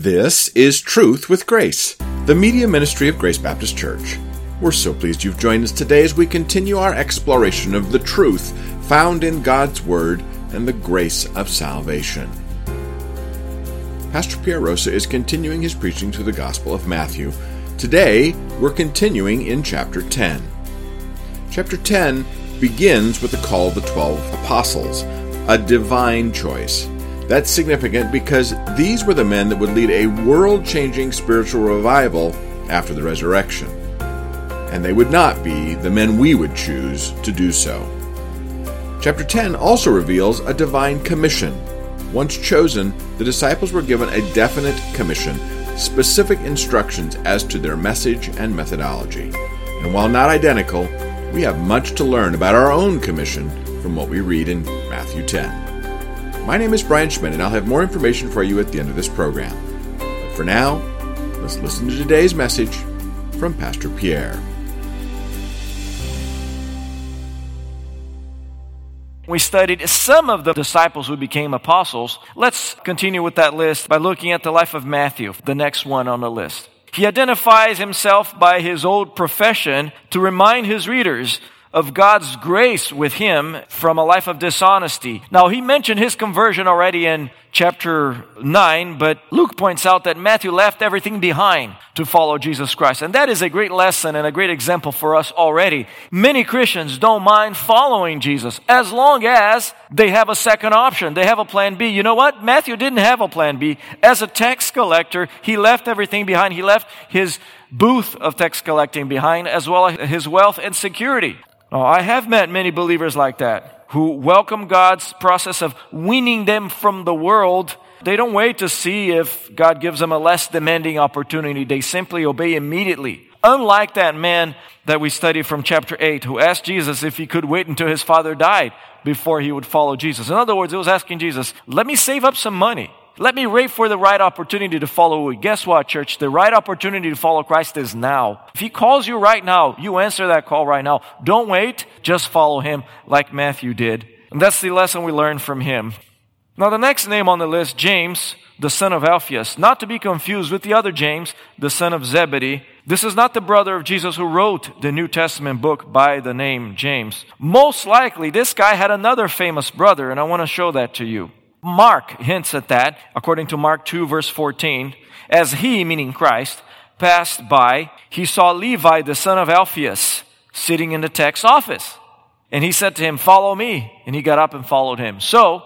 This is Truth with Grace, the media ministry of Grace Baptist Church. We're so pleased you've joined us today as we continue our exploration of the truth found in God's Word and the grace of salvation. Pastor Pierre Rosa is continuing his preaching through the Gospel of Matthew. Today, we're continuing in chapter 10. Chapter 10 begins with the call of the twelve apostles, a divine choice. That's significant because these were the men that would lead a world changing spiritual revival after the resurrection. And they would not be the men we would choose to do so. Chapter 10 also reveals a divine commission. Once chosen, the disciples were given a definite commission, specific instructions as to their message and methodology. And while not identical, we have much to learn about our own commission from what we read in Matthew 10. My name is Brian Schmidt, and I'll have more information for you at the end of this program. But for now, let's listen to today's message from Pastor Pierre. We studied some of the disciples who became apostles. Let's continue with that list by looking at the life of Matthew, the next one on the list. He identifies himself by his old profession to remind his readers of God's grace with him from a life of dishonesty. Now, he mentioned his conversion already in chapter 9, but Luke points out that Matthew left everything behind to follow Jesus Christ. And that is a great lesson and a great example for us already. Many Christians don't mind following Jesus as long as they have a second option. They have a plan B. You know what? Matthew didn't have a plan B. As a tax collector, he left everything behind. He left his booth of tax collecting behind, as well as his wealth and security. Oh, I have met many believers like that who welcome God's process of weaning them from the world. They don't wait to see if God gives them a less demanding opportunity. They simply obey immediately. Unlike that man that we studied from chapter 8 who asked Jesus if he could wait until his father died before he would follow Jesus. In other words, he was asking Jesus, let me save up some money. Let me wait for the right opportunity to follow. Guess what, church? The right opportunity to follow Christ is now. If He calls you right now, you answer that call right now. Don't wait. Just follow Him like Matthew did. And that's the lesson we learned from him. Now, the next name on the list, James, the son of Alphaeus, not to be confused with the other James, the son of Zebedee. This is not the brother of Jesus who wrote the New Testament book by the name James. Most likely, this guy had another famous brother, and I want to show that to you. Mark hints at that, according to Mark 2, verse 14. As he, meaning Christ, passed by, he saw Levi, the son of Alphaeus, sitting in the tax office. And he said to him, Follow me. And he got up and followed him. So,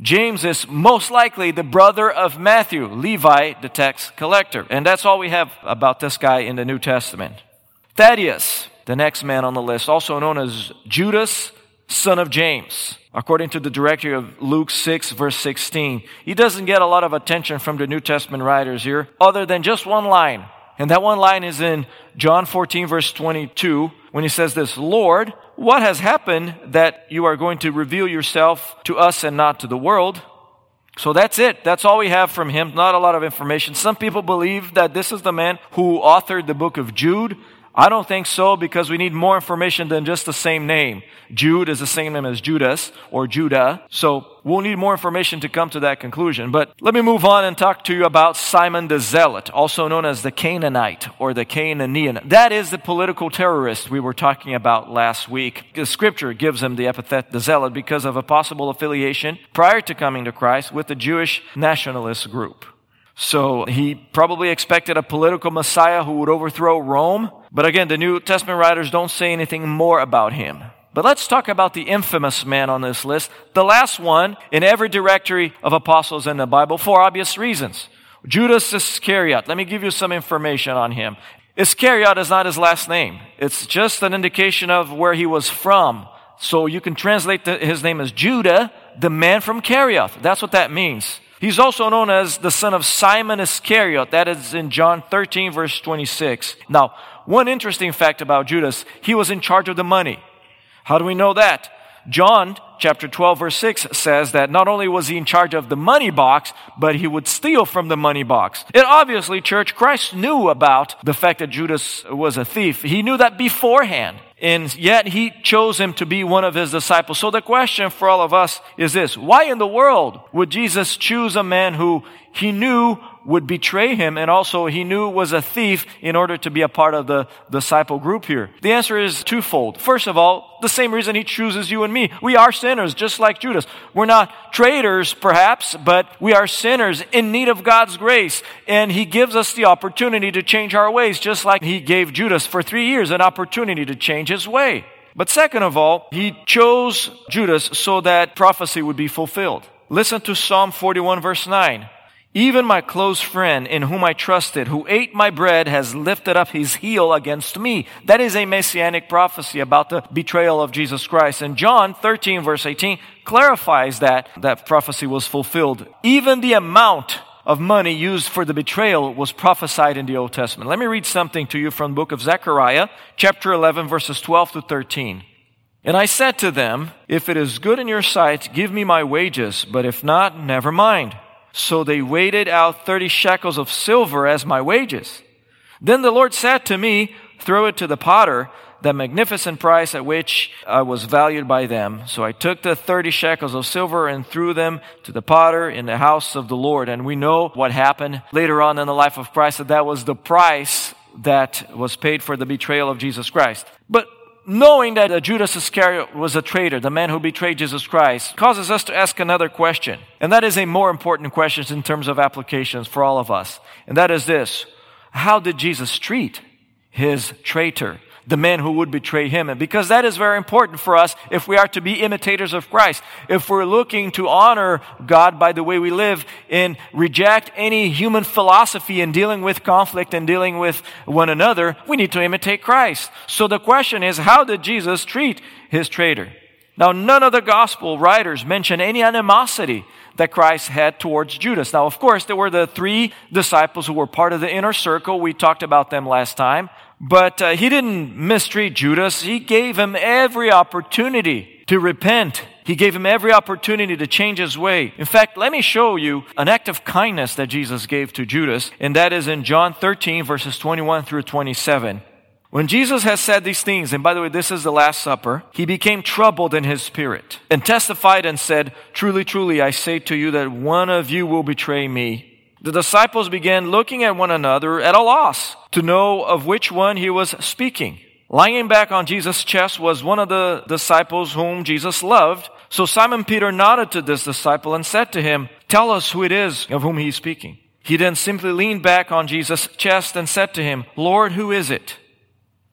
James is most likely the brother of Matthew, Levi, the tax collector. And that's all we have about this guy in the New Testament. Thaddeus, the next man on the list, also known as Judas, son of James according to the directory of Luke 6, verse 16. He doesn't get a lot of attention from the New Testament writers here, other than just one line. And that one line is in John 14, verse 22, when he says this Lord, what has happened that you are going to reveal yourself to us and not to the world? So that's it. That's all we have from him. Not a lot of information. Some people believe that this is the man who authored the book of Jude. I don't think so because we need more information than just the same name. Jude is the same name as Judas or Judah. So we'll need more information to come to that conclusion. But let me move on and talk to you about Simon the Zealot, also known as the Canaanite or the Canaanian. That is the political terrorist we were talking about last week. The scripture gives him the epithet the Zealot because of a possible affiliation prior to coming to Christ with the Jewish nationalist group. So he probably expected a political Messiah who would overthrow Rome. But again, the New Testament writers don't say anything more about him. But let's talk about the infamous man on this list, the last one in every directory of apostles in the Bible for obvious reasons. Judas Iscariot. Let me give you some information on him. Iscariot is not his last name. It's just an indication of where he was from. So you can translate the, his name as Judah, the man from Kerioth. That's what that means. He's also known as the son of Simon Iscariot. That is in John 13, verse 26. Now, one interesting fact about Judas, he was in charge of the money. How do we know that? John chapter 12 verse 6 says that not only was he in charge of the money box, but he would steal from the money box. And obviously, church, Christ knew about the fact that Judas was a thief. He knew that beforehand. And yet he chose him to be one of his disciples. So the question for all of us is this. Why in the world would Jesus choose a man who he knew would betray him and also he knew was a thief in order to be a part of the disciple group here? The answer is twofold. First of all, the same reason he chooses you and me. We are sinners, just like Judas. We're not traitors, perhaps, but we are sinners in need of God's grace. And he gives us the opportunity to change our ways, just like he gave Judas for three years an opportunity to change his way. But second of all, he chose Judas so that prophecy would be fulfilled. Listen to Psalm 41 verse 9. Even my close friend in whom I trusted, who ate my bread, has lifted up his heel against me. That is a messianic prophecy about the betrayal of Jesus Christ. And John 13 verse 18 clarifies that that prophecy was fulfilled. Even the amount of money used for the betrayal was prophesied in the Old Testament. Let me read something to you from book of Zechariah, chapter 11, verses 12 to 13. And I said to them, If it is good in your sight, give me my wages, but if not, never mind. So they weighed out 30 shekels of silver as my wages. Then the Lord said to me, Throw it to the potter the magnificent price at which I was valued by them. So I took the 30 shekels of silver and threw them to the potter in the house of the Lord. And we know what happened later on in the life of Christ, that that was the price that was paid for the betrayal of Jesus Christ. But knowing that uh, Judas Iscariot was a traitor, the man who betrayed Jesus Christ, causes us to ask another question. And that is a more important question in terms of applications for all of us. And that is this. How did Jesus treat his traitor? The man who would betray him. And because that is very important for us if we are to be imitators of Christ. If we're looking to honor God by the way we live and reject any human philosophy in dealing with conflict and dealing with one another, we need to imitate Christ. So the question is, how did Jesus treat his traitor? Now, none of the gospel writers mention any animosity that Christ had towards Judas. Now, of course, there were the three disciples who were part of the inner circle. We talked about them last time. But uh, he didn't mistreat Judas. He gave him every opportunity to repent. He gave him every opportunity to change his way. In fact, let me show you an act of kindness that Jesus gave to Judas, and that is in John 13, verses 21 through 27. When Jesus has said these things, and by the way, this is the Last Supper, he became troubled in his spirit and testified and said, Truly, truly, I say to you that one of you will betray me. The disciples began looking at one another at a loss to know of which one he was speaking. Lying back on Jesus' chest was one of the disciples whom Jesus loved. So Simon Peter nodded to this disciple and said to him, Tell us who it is of whom he is speaking. He then simply leaned back on Jesus' chest and said to him, Lord, who is it?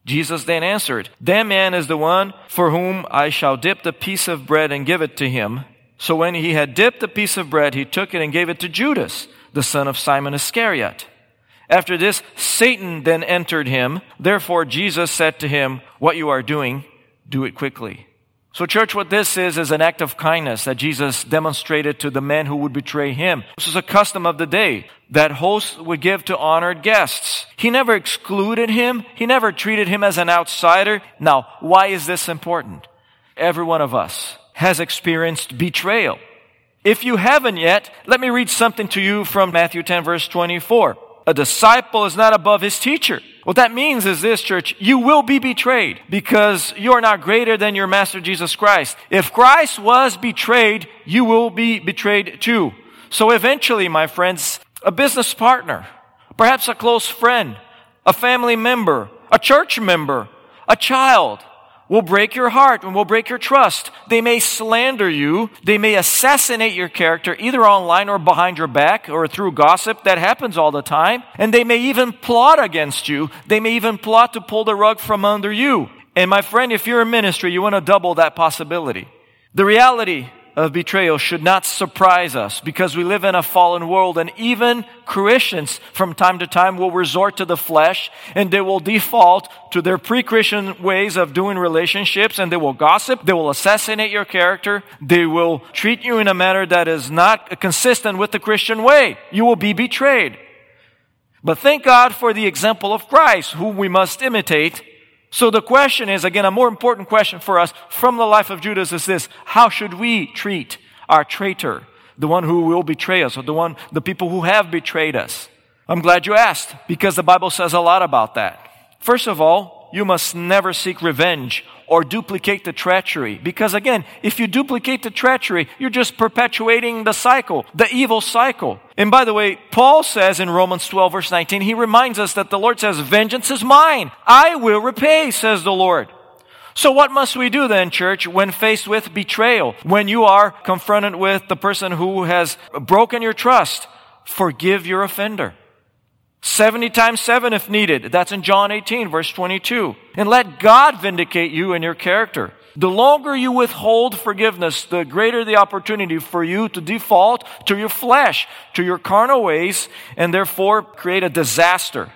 Jesus then answered, That man is the one for whom I shall dip the piece of bread and give it to him. So when he had dipped the piece of bread, he took it and gave it to Judas the son of Simon Iscariot. After this, Satan then entered him. Therefore, Jesus said to him, What you are doing, do it quickly. So, church, what this is, is an act of kindness that Jesus demonstrated to the man who would betray him. This was a custom of the day that hosts would give to honored guests. He never excluded him. He never treated him as an outsider. Now, why is this important? Every one of us has experienced betrayal. If you haven't yet, let me read something to you from Matthew 10 verse 24. A disciple is not above his teacher. What that means is this, church, you will be betrayed because you are not greater than your master Jesus Christ. If Christ was betrayed, you will be betrayed too. So eventually, my friends, a business partner, perhaps a close friend, a family member, a church member, a child, will break your heart and will break your trust. They may slander you. They may assassinate your character either online or behind your back or through gossip. That happens all the time. And they may even plot against you. They may even plot to pull the rug from under you. And my friend, if you're in ministry, you want to double that possibility. The reality of betrayal should not surprise us because we live in a fallen world and even Christians from time to time will resort to the flesh and they will default to their pre-Christian ways of doing relationships and they will gossip, they will assassinate your character, they will treat you in a manner that is not consistent with the Christian way. You will be betrayed. But thank God for the example of Christ, whom we must imitate so the question is, again, a more important question for us from the life of Judas is this. How should we treat our traitor? The one who will betray us or the one, the people who have betrayed us? I'm glad you asked because the Bible says a lot about that. First of all, you must never seek revenge or duplicate the treachery. Because again, if you duplicate the treachery, you're just perpetuating the cycle, the evil cycle. And by the way, Paul says in Romans 12 verse 19, he reminds us that the Lord says, vengeance is mine. I will repay, says the Lord. So what must we do then, church, when faced with betrayal? When you are confronted with the person who has broken your trust? Forgive your offender. 70 times 7 if needed. That's in John 18, verse 22. And let God vindicate you and your character. The longer you withhold forgiveness, the greater the opportunity for you to default to your flesh, to your carnal ways, and therefore create a disaster.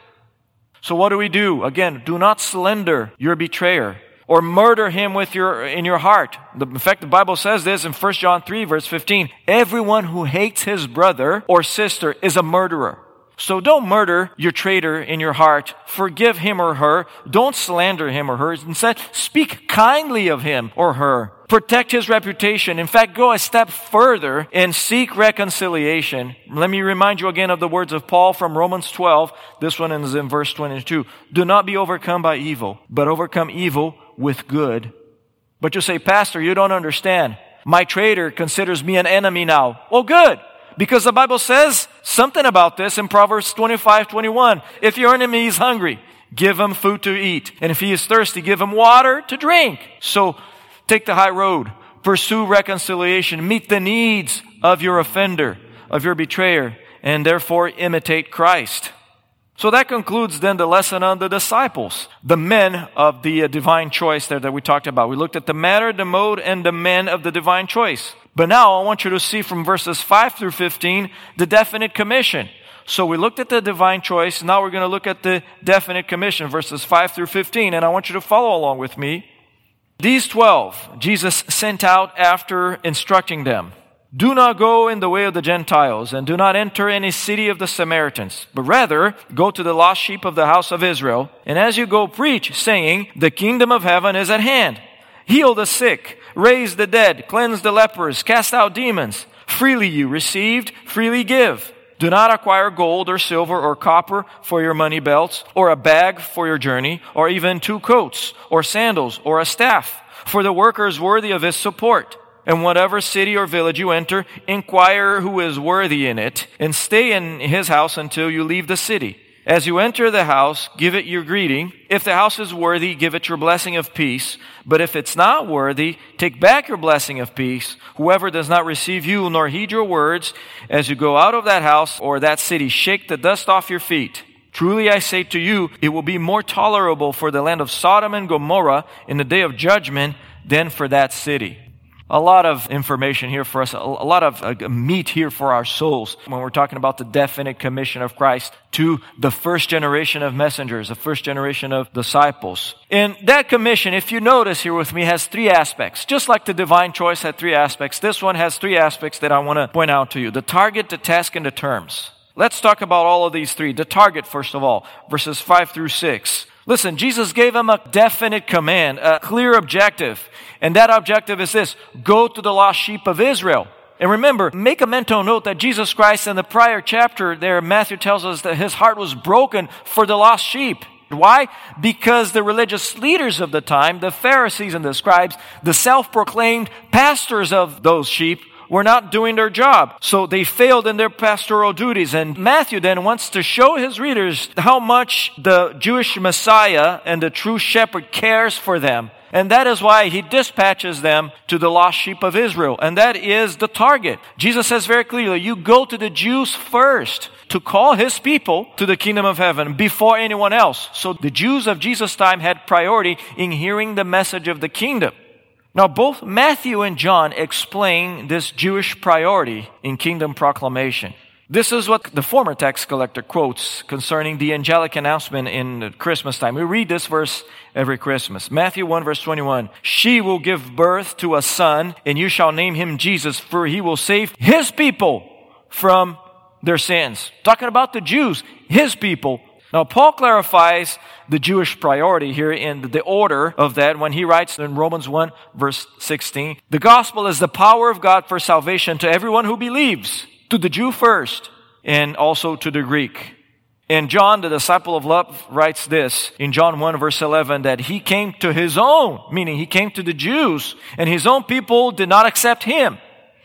So what do we do? Again, do not slander your betrayer or murder him with your, in your heart. The, in fact, the Bible says this in 1 John 3 verse 15. Everyone who hates his brother or sister is a murderer. So don't murder your traitor in your heart. Forgive him or her. Don't slander him or her. Instead, speak kindly of him or her. Protect his reputation. In fact, go a step further and seek reconciliation. Let me remind you again of the words of Paul from Romans 12. This one is in verse 22. Do not be overcome by evil, but overcome evil with good. But you say, Pastor, you don't understand. My traitor considers me an enemy now. Well, good. Because the Bible says something about this in Proverbs 25, 21. If your enemy is hungry, give him food to eat. And if he is thirsty, give him water to drink. So take the high road. Pursue reconciliation. Meet the needs of your offender, of your betrayer, and therefore imitate Christ. So that concludes then the lesson on the disciples, the men of the uh, divine choice there that we talked about. We looked at the matter, the mode, and the men of the divine choice. But now I want you to see from verses 5 through 15 the definite commission. So we looked at the divine choice. Now we're going to look at the definite commission, verses 5 through 15. And I want you to follow along with me. These 12, Jesus sent out after instructing them. Do not go in the way of the Gentiles, and do not enter any city of the Samaritans, but rather go to the lost sheep of the house of Israel. And as you go, preach, saying, The kingdom of heaven is at hand. Heal the sick, raise the dead, cleanse the lepers, cast out demons. Freely you received, freely give. Do not acquire gold or silver or copper for your money belts, or a bag for your journey, or even two coats, or sandals, or a staff, for the worker is worthy of his support. And whatever city or village you enter, inquire who is worthy in it, and stay in his house until you leave the city. As you enter the house, give it your greeting. If the house is worthy, give it your blessing of peace. But if it's not worthy, take back your blessing of peace. Whoever does not receive you nor heed your words, as you go out of that house or that city, shake the dust off your feet. Truly I say to you, it will be more tolerable for the land of Sodom and Gomorrah in the day of judgment than for that city a lot of information here for us, a lot of uh, meat here for our souls when we're talking about the definite commission of Christ to the first generation of messengers, the first generation of disciples. And that commission, if you notice here with me, has three aspects. Just like the divine choice had three aspects, this one has three aspects that I want to point out to you. The target, the task, and the terms. Let's talk about all of these three. The target, first of all, verses 5 through 6. Listen, Jesus gave him a definite command, a clear objective. And that objective is this go to the lost sheep of Israel. And remember, make a mental note that Jesus Christ in the prior chapter there, Matthew tells us that his heart was broken for the lost sheep. Why? Because the religious leaders of the time, the Pharisees and the scribes, the self proclaimed pastors of those sheep, were not doing their job. So they failed in their pastoral duties. And Matthew then wants to show his readers how much the Jewish Messiah and the true shepherd cares for them. And that is why he dispatches them to the lost sheep of Israel. And that is the target. Jesus says very clearly, you go to the Jews first to call his people to the kingdom of heaven before anyone else. So the Jews of Jesus' time had priority in hearing the message of the kingdom. Now, both Matthew and John explain this Jewish priority in kingdom proclamation. This is what the former tax collector quotes concerning the angelic announcement in Christmas time. We read this verse every Christmas. Matthew 1 verse 21. She will give birth to a son and you shall name him Jesus for he will save his people from their sins. Talking about the Jews, his people now, Paul clarifies the Jewish priority here in the order of that when he writes in Romans 1, verse 16 The gospel is the power of God for salvation to everyone who believes, to the Jew first, and also to the Greek. And John, the disciple of love, writes this in John 1 verse 11 that he came to his own, meaning he came to the Jews, and his own people did not accept him.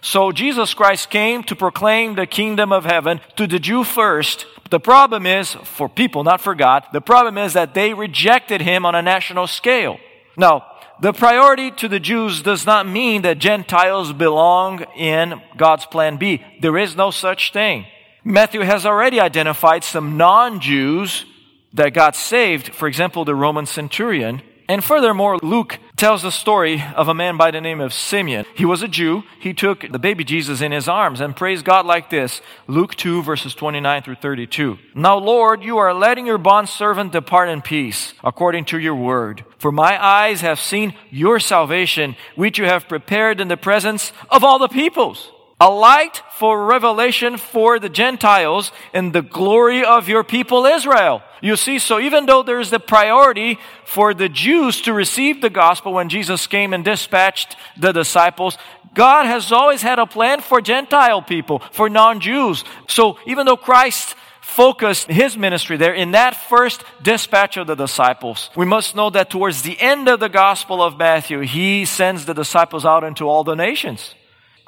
So Jesus Christ came to proclaim the kingdom of heaven to the Jew first. The problem is, for people, not for God, the problem is that they rejected him on a national scale. Now, the priority to the Jews does not mean that Gentiles belong in God's plan B. There is no such thing. Matthew has already identified some non Jews that got saved, for example, the Roman centurion. And furthermore, Luke tells the story of a man by the name of Simeon. He was a Jew. He took the baby Jesus in his arms and praised God like this. Luke 2 verses 29 through 32. Now Lord, you are letting your bondservant depart in peace according to your word. For my eyes have seen your salvation, which you have prepared in the presence of all the peoples a light for revelation for the Gentiles and the glory of your people Israel. You see, so even though there's the priority for the Jews to receive the gospel when Jesus came and dispatched the disciples, God has always had a plan for Gentile people, for non Jews. So even though Christ focused his ministry there in that first dispatch of the disciples. We must know that towards the end of the Gospel of Matthew, he sends the disciples out into all the nations.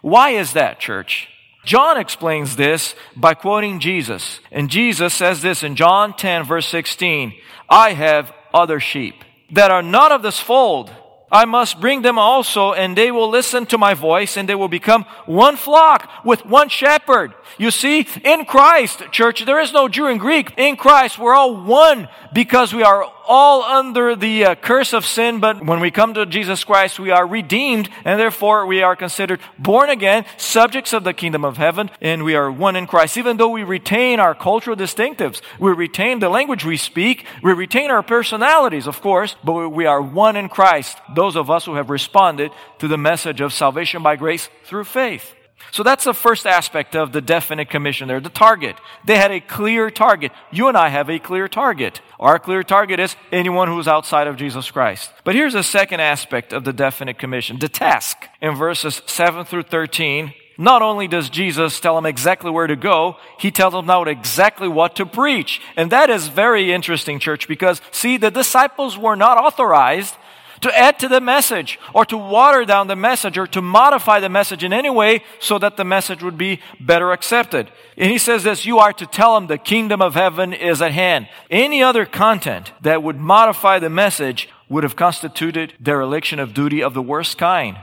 Why is that, church? John explains this by quoting Jesus. And Jesus says this in John 10, verse 16 I have other sheep that are not of this fold. I must bring them also, and they will listen to my voice, and they will become one flock with one shepherd. You see, in Christ, church, there is no Jew and Greek. In Christ, we're all one because we are all under the uh, curse of sin, but when we come to Jesus Christ, we are redeemed, and therefore we are considered born again, subjects of the kingdom of heaven, and we are one in Christ. Even though we retain our cultural distinctives, we retain the language we speak, we retain our personalities, of course, but we are one in Christ, those of us who have responded to the message of salvation by grace through faith. So that's the first aspect of the definite commission there, the target. They had a clear target. You and I have a clear target. Our clear target is anyone who is outside of Jesus Christ. But here's a second aspect of the definite commission, the task. In verses 7 through 13, not only does Jesus tell them exactly where to go, he tells them now exactly what to preach. And that is very interesting, church, because see, the disciples were not authorized to add to the message or to water down the message or to modify the message in any way so that the message would be better accepted. And he says this, you are to tell them the kingdom of heaven is at hand. Any other content that would modify the message would have constituted dereliction of duty of the worst kind.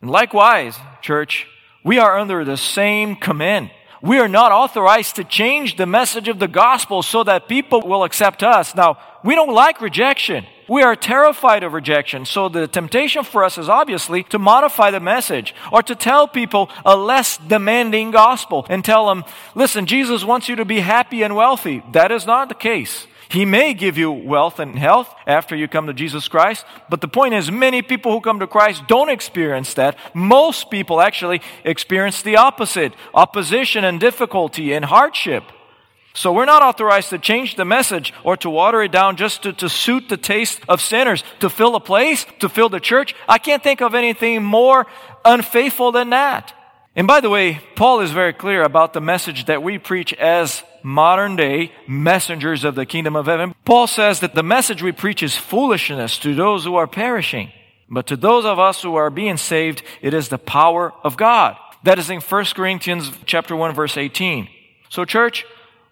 And likewise, church, we are under the same command. We are not authorized to change the message of the gospel so that people will accept us. Now, we don't like rejection. We are terrified of rejection. So the temptation for us is obviously to modify the message or to tell people a less demanding gospel and tell them, listen, Jesus wants you to be happy and wealthy. That is not the case. He may give you wealth and health after you come to Jesus Christ, but the point is, many people who come to Christ don't experience that. Most people actually experience the opposite opposition and difficulty and hardship. So we're not authorized to change the message or to water it down just to, to suit the taste of sinners, to fill a place, to fill the church. I can't think of anything more unfaithful than that. And by the way, Paul is very clear about the message that we preach as modern day messengers of the kingdom of heaven. Paul says that the message we preach is foolishness to those who are perishing. But to those of us who are being saved, it is the power of God. That is in 1 Corinthians chapter 1 verse 18. So church,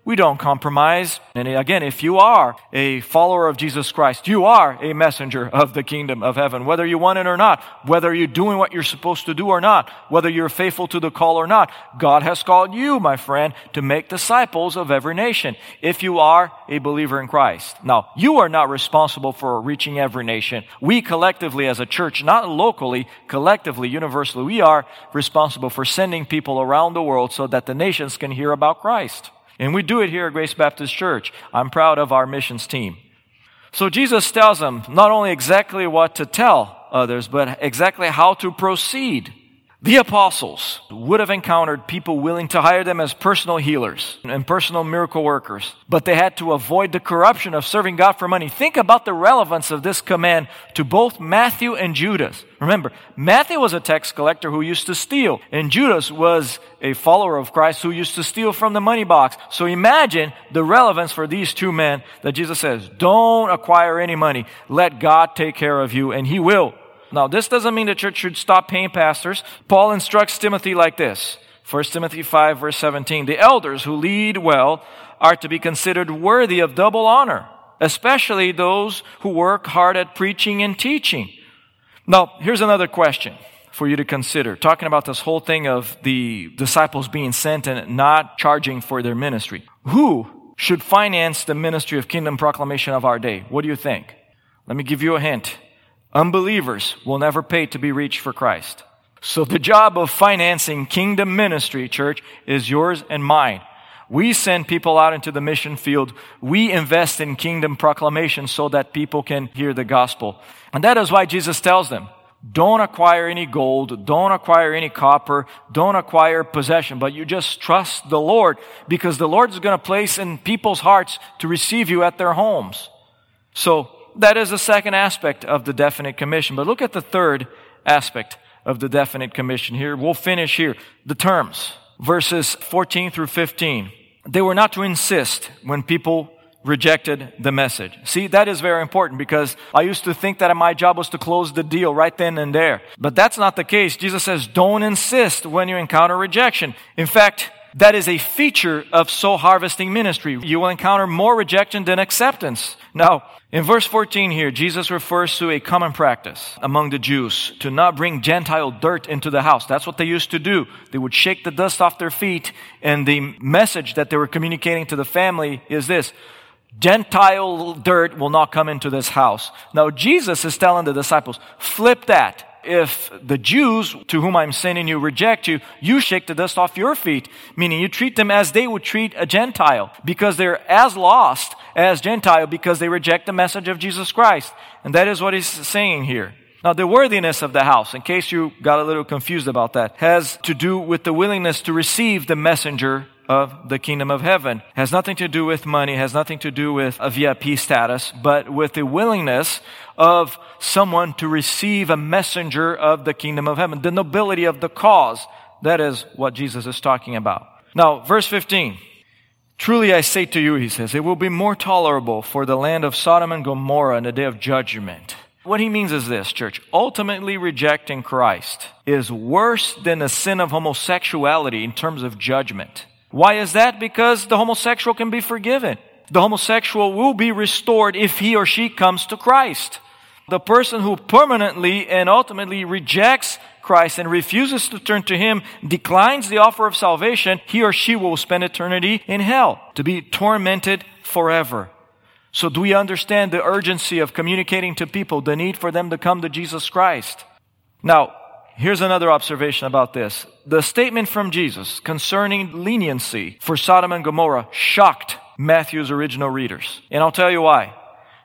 we don't compromise. And again, if you are a follower of Jesus Christ, you are a messenger of the kingdom of heaven, whether you want it or not, whether you're doing what you're supposed to do or not, whether you're faithful to the call or not. God has called you, my friend, to make disciples of every nation if you are a believer in Christ. Now, you are not responsible for reaching every nation. We collectively as a church, not locally, collectively, universally, we are responsible for sending people around the world so that the nations can hear about Christ. And we do it here at Grace Baptist Church. I'm proud of our missions team. So Jesus tells them not only exactly what to tell others, but exactly how to proceed. The apostles would have encountered people willing to hire them as personal healers and personal miracle workers, but they had to avoid the corruption of serving God for money. Think about the relevance of this command to both Matthew and Judas. Remember, Matthew was a tax collector who used to steal, and Judas was a follower of Christ who used to steal from the money box. So imagine the relevance for these two men that Jesus says, don't acquire any money. Let God take care of you, and He will. Now, this doesn't mean the church should stop paying pastors. Paul instructs Timothy like this 1 Timothy 5, verse 17. The elders who lead well are to be considered worthy of double honor, especially those who work hard at preaching and teaching. Now, here's another question for you to consider. Talking about this whole thing of the disciples being sent and not charging for their ministry. Who should finance the ministry of kingdom proclamation of our day? What do you think? Let me give you a hint. Unbelievers will never pay to be reached for Christ. So the job of financing kingdom ministry, church, is yours and mine. We send people out into the mission field. We invest in kingdom proclamation so that people can hear the gospel. And that is why Jesus tells them, don't acquire any gold, don't acquire any copper, don't acquire possession, but you just trust the Lord because the Lord is going to place in people's hearts to receive you at their homes. So that is the second aspect of the definite commission. But look at the third aspect of the definite commission here. We'll finish here. The terms, verses 14 through 15. They were not to insist when people rejected the message. See, that is very important because I used to think that my job was to close the deal right then and there. But that's not the case. Jesus says, don't insist when you encounter rejection. In fact, that is a feature of soul harvesting ministry. You will encounter more rejection than acceptance. Now, in verse 14 here, Jesus refers to a common practice among the Jews to not bring Gentile dirt into the house. That's what they used to do. They would shake the dust off their feet, and the message that they were communicating to the family is this Gentile dirt will not come into this house. Now, Jesus is telling the disciples, flip that if the Jews to whom I'm sending you reject you, you shake the dust off your feet, meaning you treat them as they would treat a Gentile because they're as lost as Gentile because they reject the message of Jesus Christ. And that is what he's saying here. Now, the worthiness of the house, in case you got a little confused about that, has to do with the willingness to receive the messenger of the kingdom of heaven. Has nothing to do with money, has nothing to do with a VIP status, but with the willingness of someone to receive a messenger of the kingdom of heaven, the nobility of the cause. That is what Jesus is talking about. Now, verse 15. Truly I say to you, he says, it will be more tolerable for the land of Sodom and Gomorrah in the day of judgment. What he means is this, church. Ultimately rejecting Christ is worse than the sin of homosexuality in terms of judgment. Why is that? Because the homosexual can be forgiven. The homosexual will be restored if he or she comes to Christ. The person who permanently and ultimately rejects Christ and refuses to turn to Him, declines the offer of salvation, he or she will spend eternity in hell to be tormented forever. So do we understand the urgency of communicating to people the need for them to come to Jesus Christ? Now, Here's another observation about this. The statement from Jesus concerning leniency for Sodom and Gomorrah shocked Matthew's original readers. And I'll tell you why.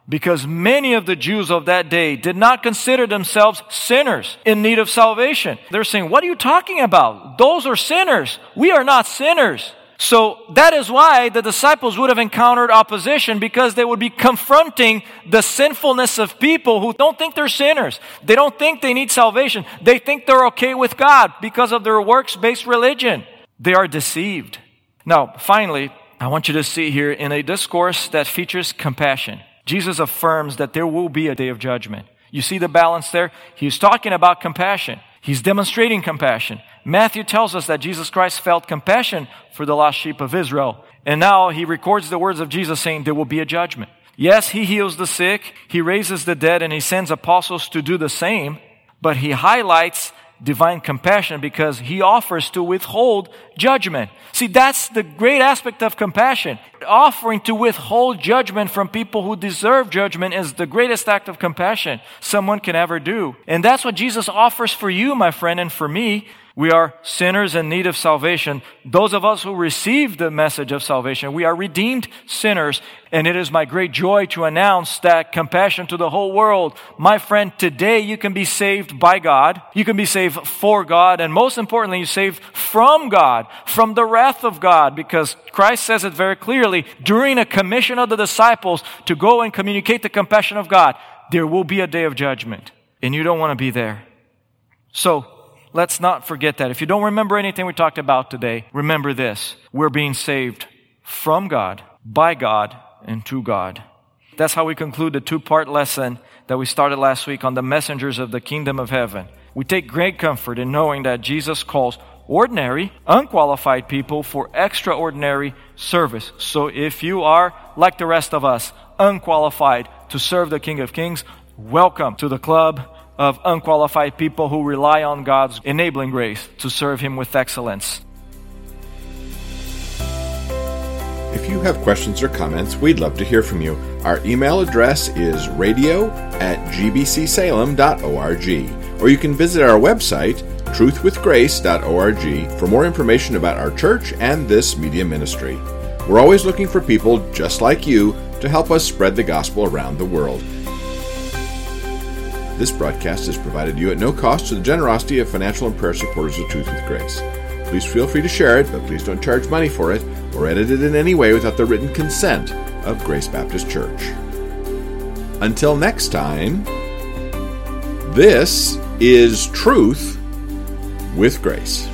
Because many of the Jews of that day did not consider themselves sinners in need of salvation. They're saying, what are you talking about? Those are sinners. We are not sinners. So that is why the disciples would have encountered opposition because they would be confronting the sinfulness of people who don't think they're sinners. They don't think they need salvation. They think they're okay with God because of their works based religion. They are deceived. Now, finally, I want you to see here in a discourse that features compassion, Jesus affirms that there will be a day of judgment. You see the balance there? He's talking about compassion. He's demonstrating compassion. Matthew tells us that Jesus Christ felt compassion for the lost sheep of Israel. And now he records the words of Jesus saying there will be a judgment. Yes, he heals the sick, he raises the dead, and he sends apostles to do the same, but he highlights divine compassion because he offers to withhold judgment. See, that's the great aspect of compassion. Offering to withhold judgment from people who deserve judgment is the greatest act of compassion someone can ever do. And that's what Jesus offers for you, my friend, and for me We are sinners in need of salvation. Those of us who receive the message of salvation, we are redeemed sinners. And it is my great joy to announce that compassion to the whole world. My friend, today you can be saved by God. You can be saved for God. And most importantly, you're saved from God, from the wrath of God, because Christ says it very clearly during a commission of the disciples to go and communicate the compassion of God. There will be a day of judgment and you don't want to be there. So, let's not forget that. If you don't remember anything we talked about today, remember this. We're being saved from God, by God, and to God. That's how we conclude the two part lesson that we started last week on the messengers of the kingdom of heaven. We take great comfort in knowing that Jesus calls ordinary, unqualified people for extraordinary service. So if you are, like the rest of us, unqualified to serve the King of Kings, welcome to the club of unqualified people who rely on God's enabling grace to serve Him with excellence. If you have questions or comments, we'd love to hear from you. Our email address is radio at gbcsalem.org, or you can visit our website, truthwithgrace.org, for more information about our church and this media ministry. We're always looking for people just like you to help us spread the gospel around the world. This broadcast is provided you at no cost to the generosity of financial and prayer supporters of Truth with Grace. Please feel free to share it, but please don't charge money for it or edit it in any way without the written consent of Grace Baptist Church. Until next time, this is Truth with Grace.